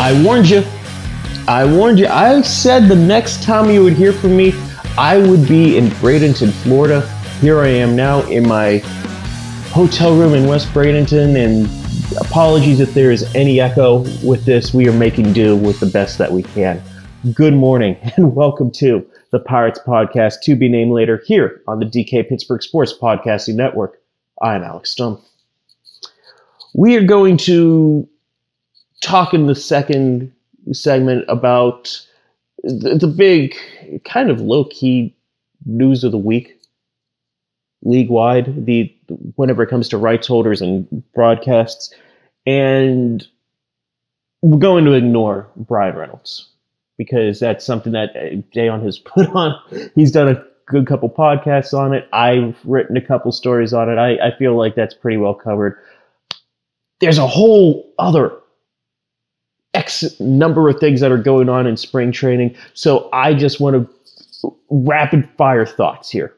I warned you. I warned you. I said the next time you would hear from me, I would be in Bradenton, Florida. Here I am now in my hotel room in West Bradenton, and apologies if there is any echo with this. We are making do with the best that we can. Good morning, and welcome to the Pirates Podcast, to be named later, here on the DK Pittsburgh Sports Podcasting Network. I'm Alex Stone. We are going to talk in the second segment about the, the big, kind of low key news of the week, league wide. The whenever it comes to rights holders and broadcasts, and we're going to ignore Bryan Reynolds because that's something that uh, Dejan has put on. He's done a good couple podcasts on it. I've written a couple stories on it. I, I feel like that's pretty well covered. There's a whole other X number of things that are going on in spring training. So I just want to rapid fire thoughts here.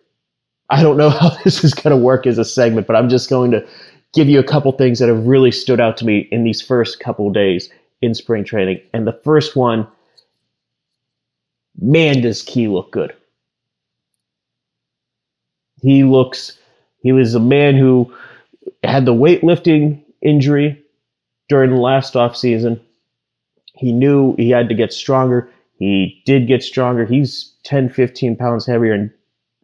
I don't know how this is going to work as a segment, but I'm just going to give you a couple things that have really stood out to me in these first couple days in spring training. And the first one, man, does Key look good. He looks, he was a man who had the weightlifting injury during the last off season he knew he had to get stronger. He did get stronger. He's 10, 15 pounds heavier. And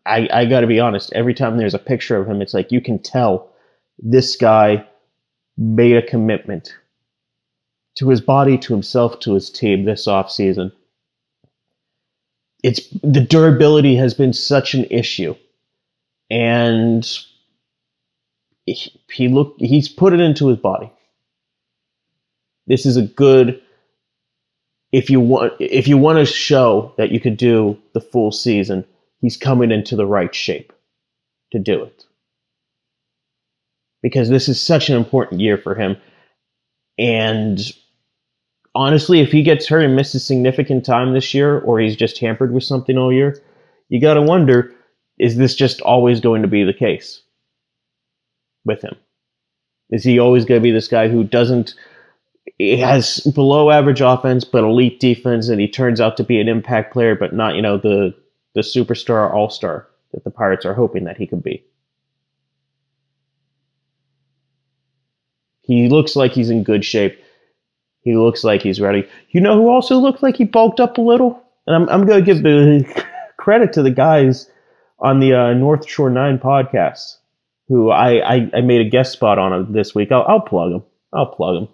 I, I got to be honest, every time there's a picture of him, it's like you can tell this guy made a commitment to his body, to himself, to his team this offseason. It's the durability has been such an issue. And he, he look he's put it into his body. This is a good if you want if you want to show that you could do the full season, he's coming into the right shape to do it. Because this is such an important year for him. And honestly, if he gets hurt and misses significant time this year, or he's just hampered with something all year, you got to wonder is this just always going to be the case with him? Is he always going to be this guy who doesn't he has below average offense but elite defense, and he turns out to be an impact player, but not you know the the superstar all star that the Pirates are hoping that he could be. He looks like he's in good shape. He looks like he's ready. You know who also looked like he bulked up a little? And I'm, I'm going to give the credit to the guys on the uh, North Shore 9 podcast who I, I, I, made a guest spot on this week. I'll, I'll plug them. I'll plug them.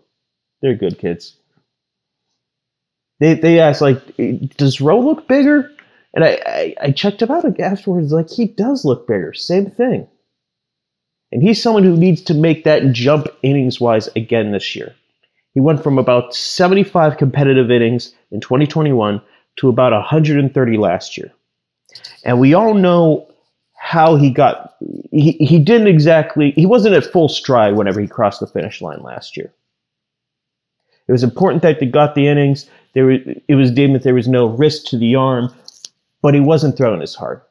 They're good kids. They they asked like, does Rowe look bigger? And I, I, I checked him out afterwards. Like he does look bigger. Same thing. And he's someone who needs to make that jump innings wise again this year. He went from about 75 competitive innings in 2021 to about 130 last year. And we all know how he got he, he didn't exactly he wasn't at full stride whenever he crossed the finish line last year. It was important that they got the innings. There, was, it was deemed that there was no risk to the arm, but he wasn't throwing as hard.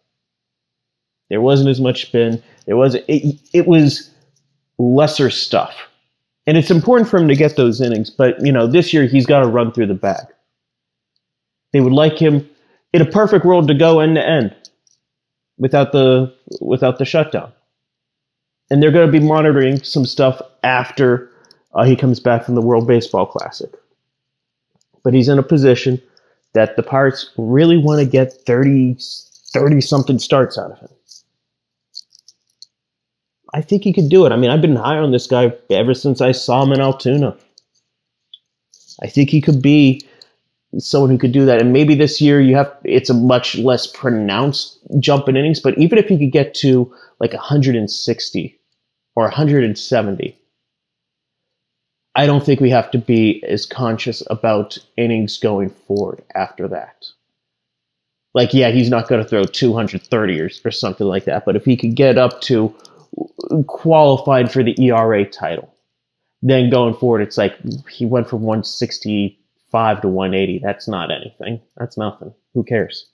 There wasn't as much spin. There was it, it was lesser stuff, and it's important for him to get those innings. But you know, this year he's got to run through the bag. They would like him in a perfect world to go end to end without the without the shutdown. And they're going to be monitoring some stuff after uh, he comes back from the World Baseball Classic. But he's in a position that the Pirates really want to get 30, 30 something starts out of him. I think he could do it. I mean, I've been high on this guy ever since I saw him in Altoona. I think he could be someone who could do that. And maybe this year you have it's a much less pronounced jump in innings, but even if he could get to like 160 or 170, I don't think we have to be as conscious about innings going forward after that. Like, yeah, he's not going to throw 230 or, or something like that, but if he could get up to qualified for the ERA title, then going forward, it's like he went from 165 to 180. That's not anything. That's nothing. Who cares?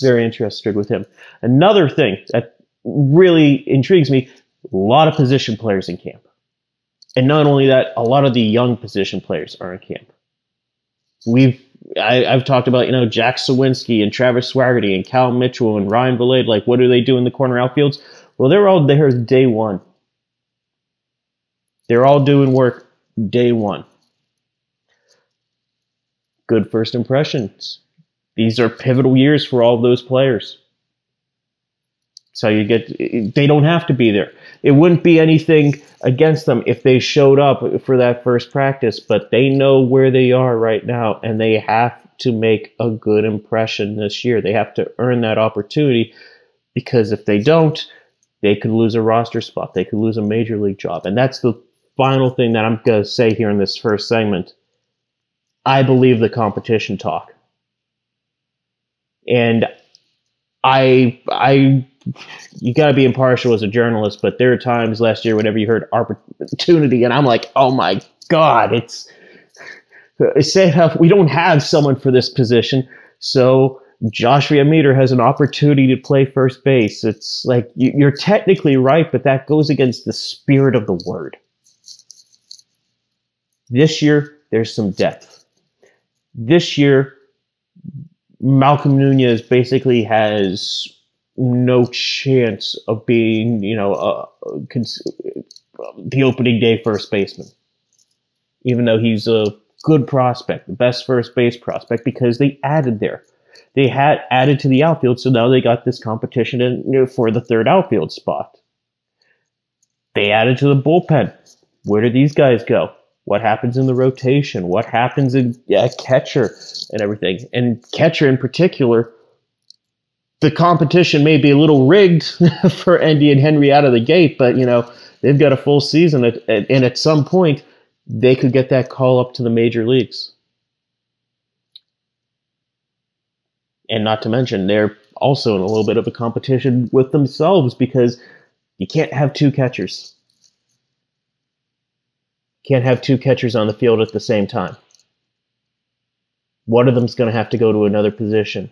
Very interested with him. Another thing that really intrigues me a lot of position players in camp. And not only that, a lot of the young position players are in camp. We've I, have talked about, you know, Jack Suwinski and Travis Swaggerty and Cal Mitchell and Ryan Vilade. Like, what do they do in the corner outfields? Well, they're all there day one. They're all doing work day one. Good first impressions. These are pivotal years for all of those players. So you get, they don't have to be there. It wouldn't be anything against them if they showed up for that first practice, but they know where they are right now and they have to make a good impression this year. They have to earn that opportunity because if they don't, they could lose a roster spot. They could lose a major league job. And that's the final thing that I'm going to say here in this first segment. I believe the competition talk. And I I you got to be impartial as a journalist, but there are times last year whenever you heard opportunity, and I'm like, oh my god, it's say uh, we don't have someone for this position, so Joshua VanMeter has an opportunity to play first base. It's like you're technically right, but that goes against the spirit of the word. This year, there's some depth. This year, Malcom Nunez basically has no chance of being, you know, uh, the opening day first baseman, even though he's a good prospect, the best first base prospect, because they added there. They had added to the outfield, so now they got this competition in, you know, for the third outfield spot. They added to the bullpen. Where do these guys go? What happens in the rotation? What happens in yeah, catcher and everything? And catcher in particular, the competition may be a little rigged for Endy and Henry out of the gate, but you know they've got a full season, at, at, and at some point they could get that call up to the major leagues. And not to mention, they're also in a little bit of a competition with themselves because you can't have two catchers. Can't have two catchers on the field at the same time. One of them's going to have to go to another position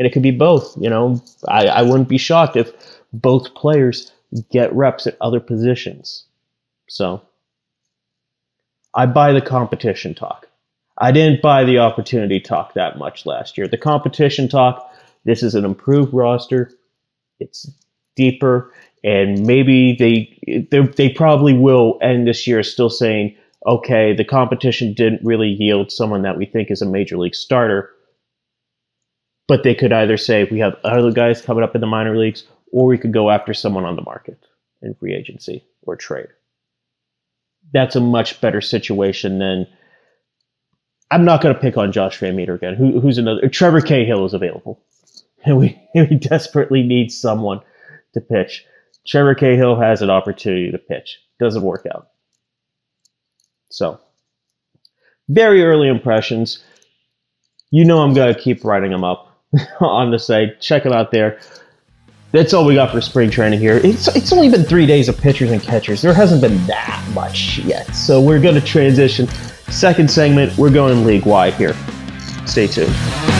and it could be both. You know, I, I wouldn't be shocked if both players get reps at other positions. So I buy the competition talk. I didn't buy the opportunity talk that much last year. The competition talk, this is an improved roster. It's deeper, and maybe they they, they probably will end this year still saying, okay, the competition didn't really yield someone that we think is a major league starter but they could either say we have other guys coming up in the minor leagues, or we could go after someone on the market in free agency or trade. That's a much better situation than. I'm not going to pick on Josh VanMeter again. Who, who's another? Trevor Cahill is available, and we we desperately need someone to pitch. Trevor Cahill has an opportunity to pitch. Doesn't work out. So, very early impressions. You know I'm going to keep writing them up on the site. Check them out there. That's all we got for spring training here. It's, it's only been three days of pitchers and catchers. There hasn't been that much yet. So we're going to transition. Second segment, we're going league wide here. Stay tuned.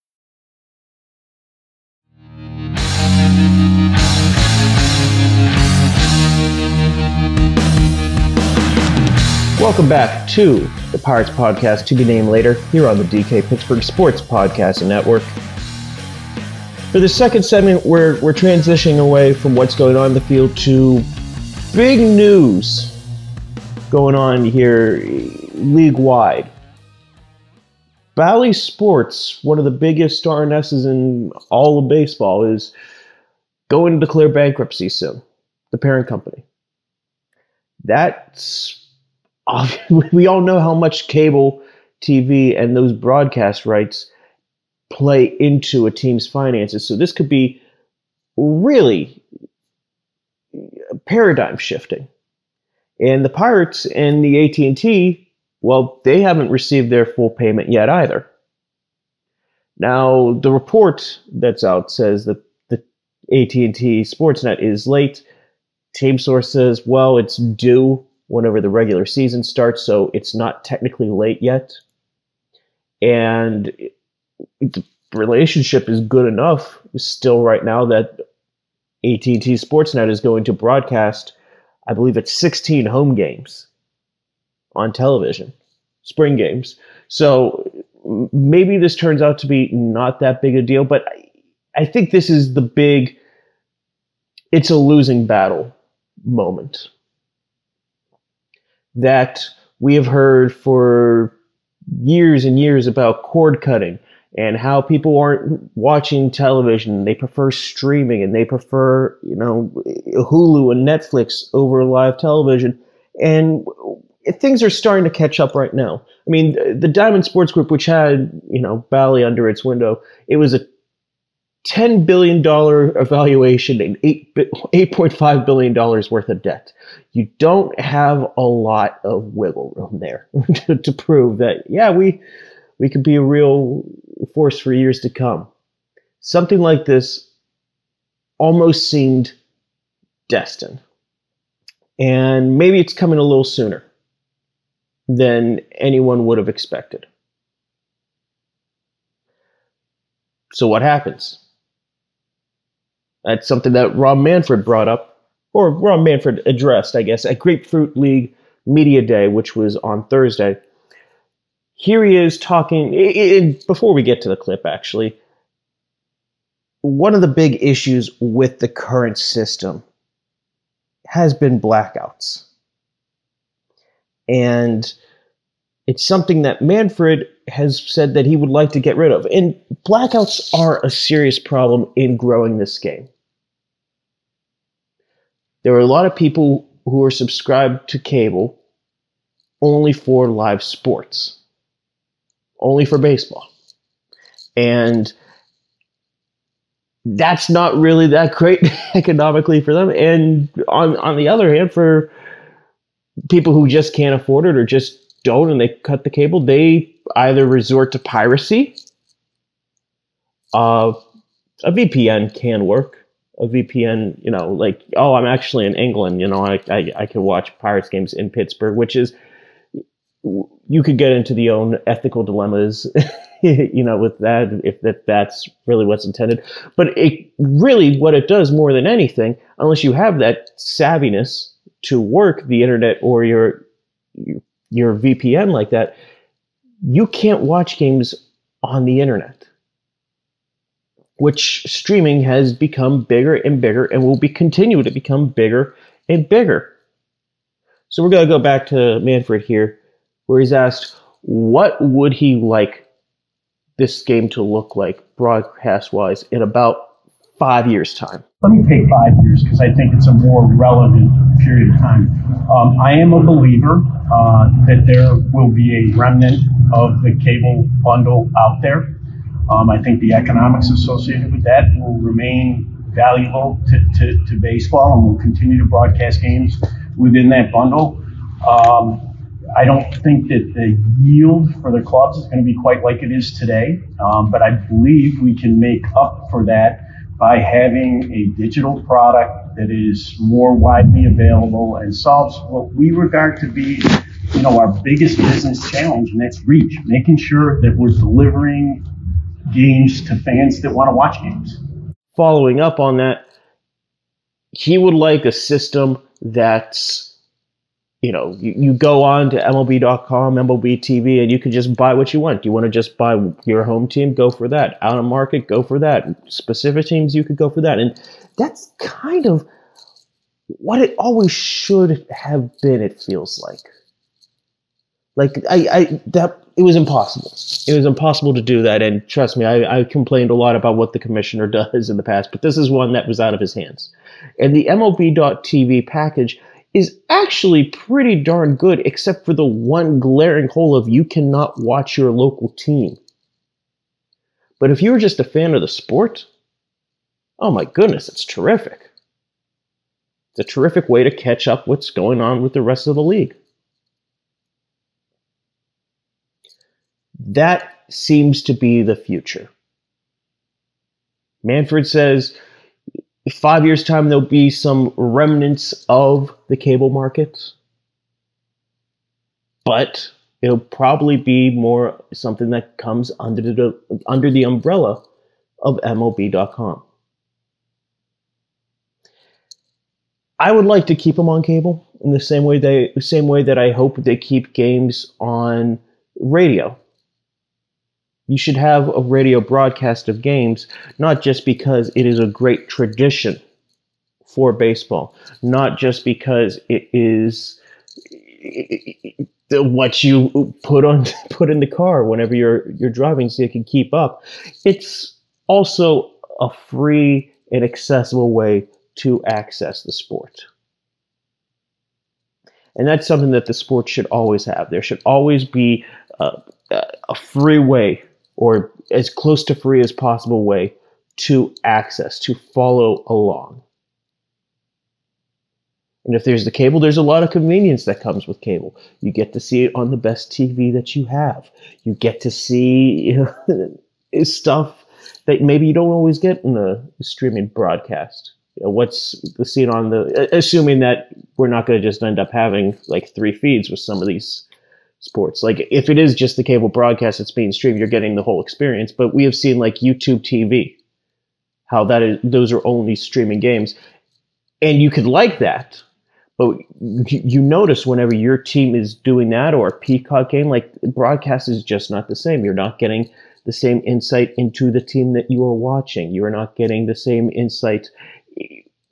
Welcome back to the Pirates Podcast, to be named later, here on the DK Pittsburgh Sports Podcast Network. For the second segment, we're, we're transitioning away from what's going on in the field to big news going on here league wide. Bally Sports, one of the biggest RNSs in all of baseball, is going to declare bankruptcy soon, the parent company. That's we all know how much cable TV and those broadcast rights play into a team's finances. So this could be really paradigm shifting. And the Pirates and the AT&T, well, they haven't received their full payment yet either. Now, the report that's out says that the AT&T Sportsnet is late. Team source says, well, it's due whenever the regular season starts, so it's not technically late yet. And the relationship is good enough still right now that AT&T Sportsnet is going to broadcast, I believe it's 16 home games on television, spring games. So maybe this turns out to be not that big a deal, but I, I think this is the big it's a losing battle moment that we have heard for years and years about cord cutting and how people aren't watching television. They prefer streaming and they prefer, you know, Hulu and Netflix over live television. And things are starting to catch up right now. I mean, the Diamond Sports Group, which had, you know, Bally under its window, it was a $10 billion evaluation and $8.5 billion worth of debt. You don't have a lot of wiggle room there to, to, prove that, yeah, we, we could be a real force for years to come. Something like this almost seemed destined. And maybe it's coming a little sooner than anyone would have expected. So, what happens? That's something that Rob Manfred brought up, or Rob Manfred addressed, I guess, at Grapefruit League Media Day, which was on Thursday. Here he is talking, before we get to the clip, actually, one of the big issues with the current system has been blackouts. And it's something that Manfred has said that he would like to get rid of. And blackouts are a serious problem in growing this game. There are a lot of people who are subscribed to cable only for live sports, only for baseball. And that's not really that great economically for them. And on, on the other hand, for people who just can't afford it or just don't and they cut the cable, they either resort to piracy uh, a VPN can work. A VPN, you know, like oh, I'm actually in England. You know, I I, I can watch Pirates games in Pittsburgh, which is you could get into the own ethical dilemmas, you know, with that if that that's really what's intended. But it really what it does more than anything, unless you have that savviness to work the internet or your your VPN like that, you can't watch games on the internet. Which streaming has become bigger and bigger and will be continue to become bigger and bigger. So we're gonna go back to Manfred here, where he's asked, what would he like this game to look like broadcast wise in about five years' time? Let me take five years because I think it's a more relevant period of time. Um, I am a believer uh, that there will be a remnant of the cable bundle out there. Um, I think the economics associated with that will remain valuable to, to, to baseball and will continue to broadcast games within that bundle. Um, I don't think that the yield for the clubs is going to be quite like it is today, um, but I believe we can make up for that by having a digital product that is more widely available and solves what we regard to be you know our biggest business challenge and that's reach making sure that we're delivering games to fans that want to watch games. Following up on that he would like a system that's you know, you, you go on to MLB.com, MLB TV, and you can just buy what you want. You want to just buy your home team, go for that. Out of market, go for that. Specific teams, you could go for that. And that's kind of what it always should have been, it feels like. Like, I, I, that, it was impossible. It was impossible to do that. And trust me, I, I complained a lot about what the commissioner does in the past, but this is one that was out of his hands. And the MLB.TV package is actually pretty darn good, except for the one glaring hole of you cannot watch your local team. But if you're just a fan of the sport, oh my goodness, it's terrific. It's a terrific way to catch up what's going on with the rest of the league. That seems to be the future. Manfred says five years' time, there'll be some remnants of the cable markets, but it'll probably be more something that comes under the under the umbrella of MLB.com. I would like to keep them on cable in the same way they same way that I hope they keep games on radio you should have a radio broadcast of games, not just because it is a great tradition for baseball, not just because it is what you put on put in the car whenever you're you're driving so you can keep up. It's also a free and accessible way to access the sport. And that's something that the sport should always have. There should always be a, a free way or as close to free as possible way to access, to follow along. And if there's the cable, there's a lot of convenience that comes with cable. You get to see it on the best TV that you have. You get to see you know, stuff that maybe you don't always get in the streaming broadcast. You know, what's the scene on the? Assuming that we're not going to just end up having like three feeds with some of these sports. Like if it is just the cable broadcast that's being streamed, you're getting the whole experience. But we have seen like YouTube TV, how that is those are only streaming games, and you could like that. But you notice whenever your team is doing that or a Peacock game, like broadcast is just not the same. You're not getting the same insight into the team that you are watching. You are not getting the same insight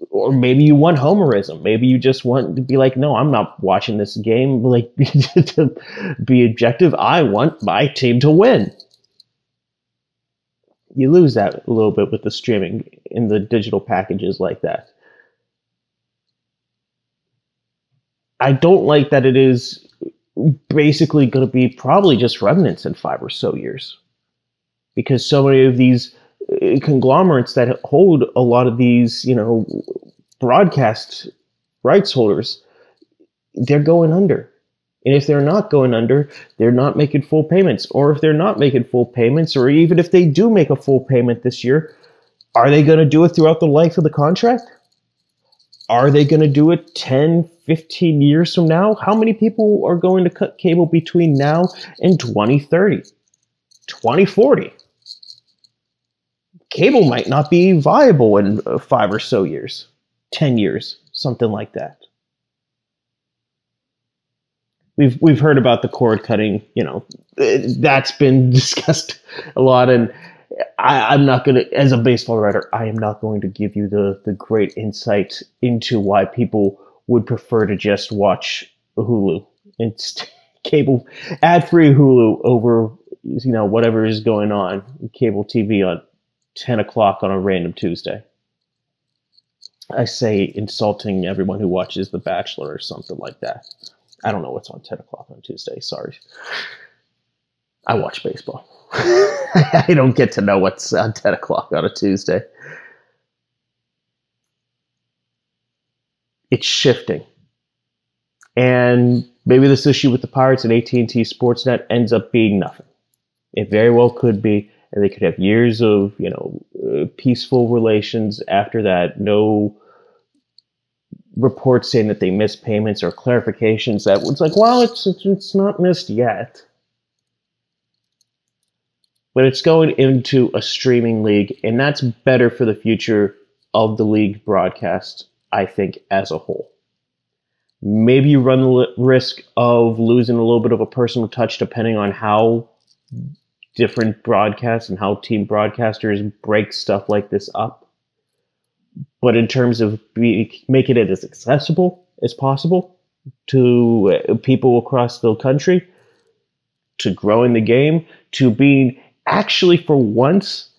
or maybe you want homerism. Maybe you just want to be like, no, I'm not watching this game like to be objective. I want my team to win. You lose that a little bit with the streaming in the digital packages like that. I don't like that it is basically going to be probably just remnants in five or so years because so many of these conglomerates that hold a lot of these, you know, broadcast rights holders, they're going under. And if they're not going under, they're not making full payments. Or if they're not making full payments, or even if they do make a full payment this year, Are they going to do it throughout the life of the contract? Are they going to do it 10, 15 years from now? How many people are going to cut cable between now and 2030, 2040? Cable might not be viable in uh, five or so years, 10 years, something like that. We've, we've heard about the cord cutting, you know, that's been discussed a lot. And I, am not going to, as a baseball writer, I am not going to give you the, the great insight into why people would prefer to just watch Hulu. It's cable, ad free Hulu over, you know, whatever is going on, cable TV on 10 o'clock on a random Tuesday. I say insulting everyone who watches The Bachelor or something like that. I don't know what's on 10 o'clock on Tuesday. Sorry. I watch baseball. I don't get to know what's on 10 o'clock on a Tuesday. It's shifting. And maybe this issue with the Pirates and AT&T Sportsnet ends up being nothing. It very well could be, and they could have years of, you know, uh, peaceful relations after that. No reports saying that they missed payments or clarifications that was like, well, it's, it's not missed yet but it's going into a streaming league, and that's better for the future of the league broadcast, I think, as a whole. Maybe you run the risk of losing a little bit of a personal touch depending on how different broadcasts and how team broadcasters break stuff like this up. But in terms of making it as accessible as possible to uh, people across the country, to growing the game, to being actually for once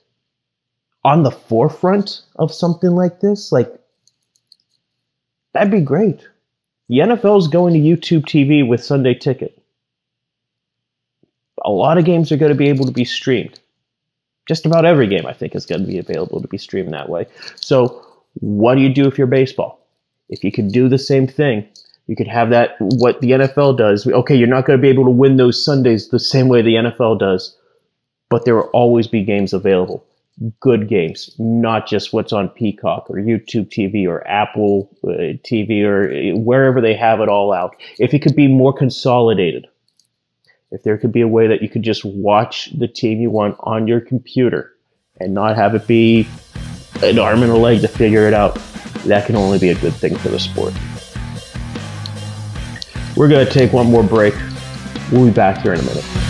on the forefront of something like this, like that'd be great. The NFL is going to YouTube TV with Sunday Ticket. A lot of games are going to be able to be streamed. Just about every game, I think, is going to be available to be streamed that way. So, what do you do if you're baseball? If you could do the same thing, you could have that, what the NFL does. Okay, you're not going to be able to win those Sundays the same way the NFL does but there will always be games available. Good games, not just what's on Peacock or YouTube TV or Apple uh, TV or uh, wherever they have it all out. If it could be more consolidated, if there could be a way that you could just watch the team you want on your computer and not have it be an arm and a leg to figure it out, that can only be a good thing for the sport. We're going to take one more break. We'll be back here in a minute.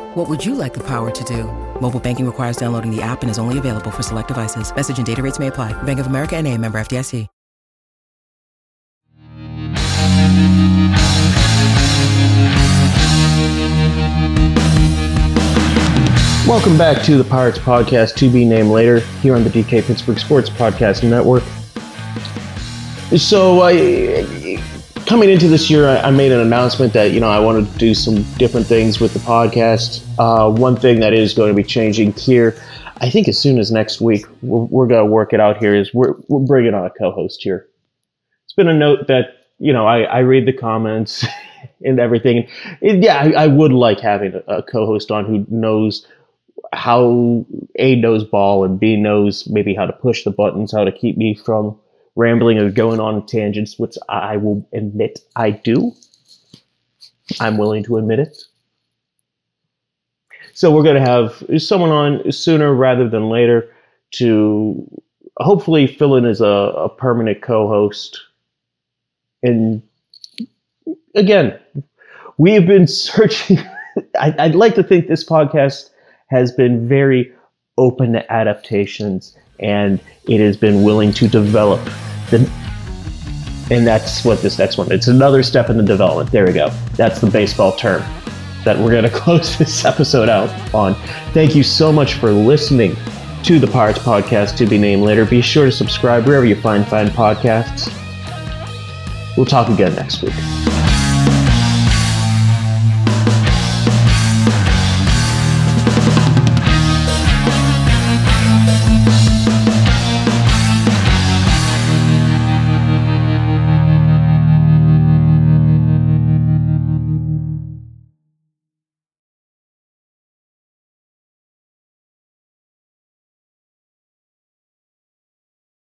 What would you like the power to do? Mobile banking requires downloading the app and is only available for select devices. Message and data rates may apply. Bank of America and a member FDIC. Welcome back to the Pirates Podcast, to be named later, here on the DK Pittsburgh Sports Podcast Network. So, I coming into this year, I, I, made an announcement that you know I wanted to do some different things with the podcast. Uh, one thing that is going to be changing here, I think, as soon as next week, we're, we're going to work it out. Here is we're we're bringing on a co-host here. It's been a note that you know I, I read the comments and everything. And yeah, I, I would like having a, a co-host on who knows how a knows ball and b knows maybe how to push the buttons, how to keep me from rambling or going on tangents, which I will admit I do. I'm willing to admit it. So we're going to have someone on sooner rather than later to hopefully fill in as a, a permanent co-host. And again, we have been searching. I, I'd like to think this podcast has been very open to adaptations and it has been willing to develop the and that's what this next one it's another step in the development. There we go. That's the baseball term that we're going to close this episode out on. Thank you so much for listening to the pirates podcast to be named later. Be sure to subscribe wherever you find fine podcasts. We'll talk again next week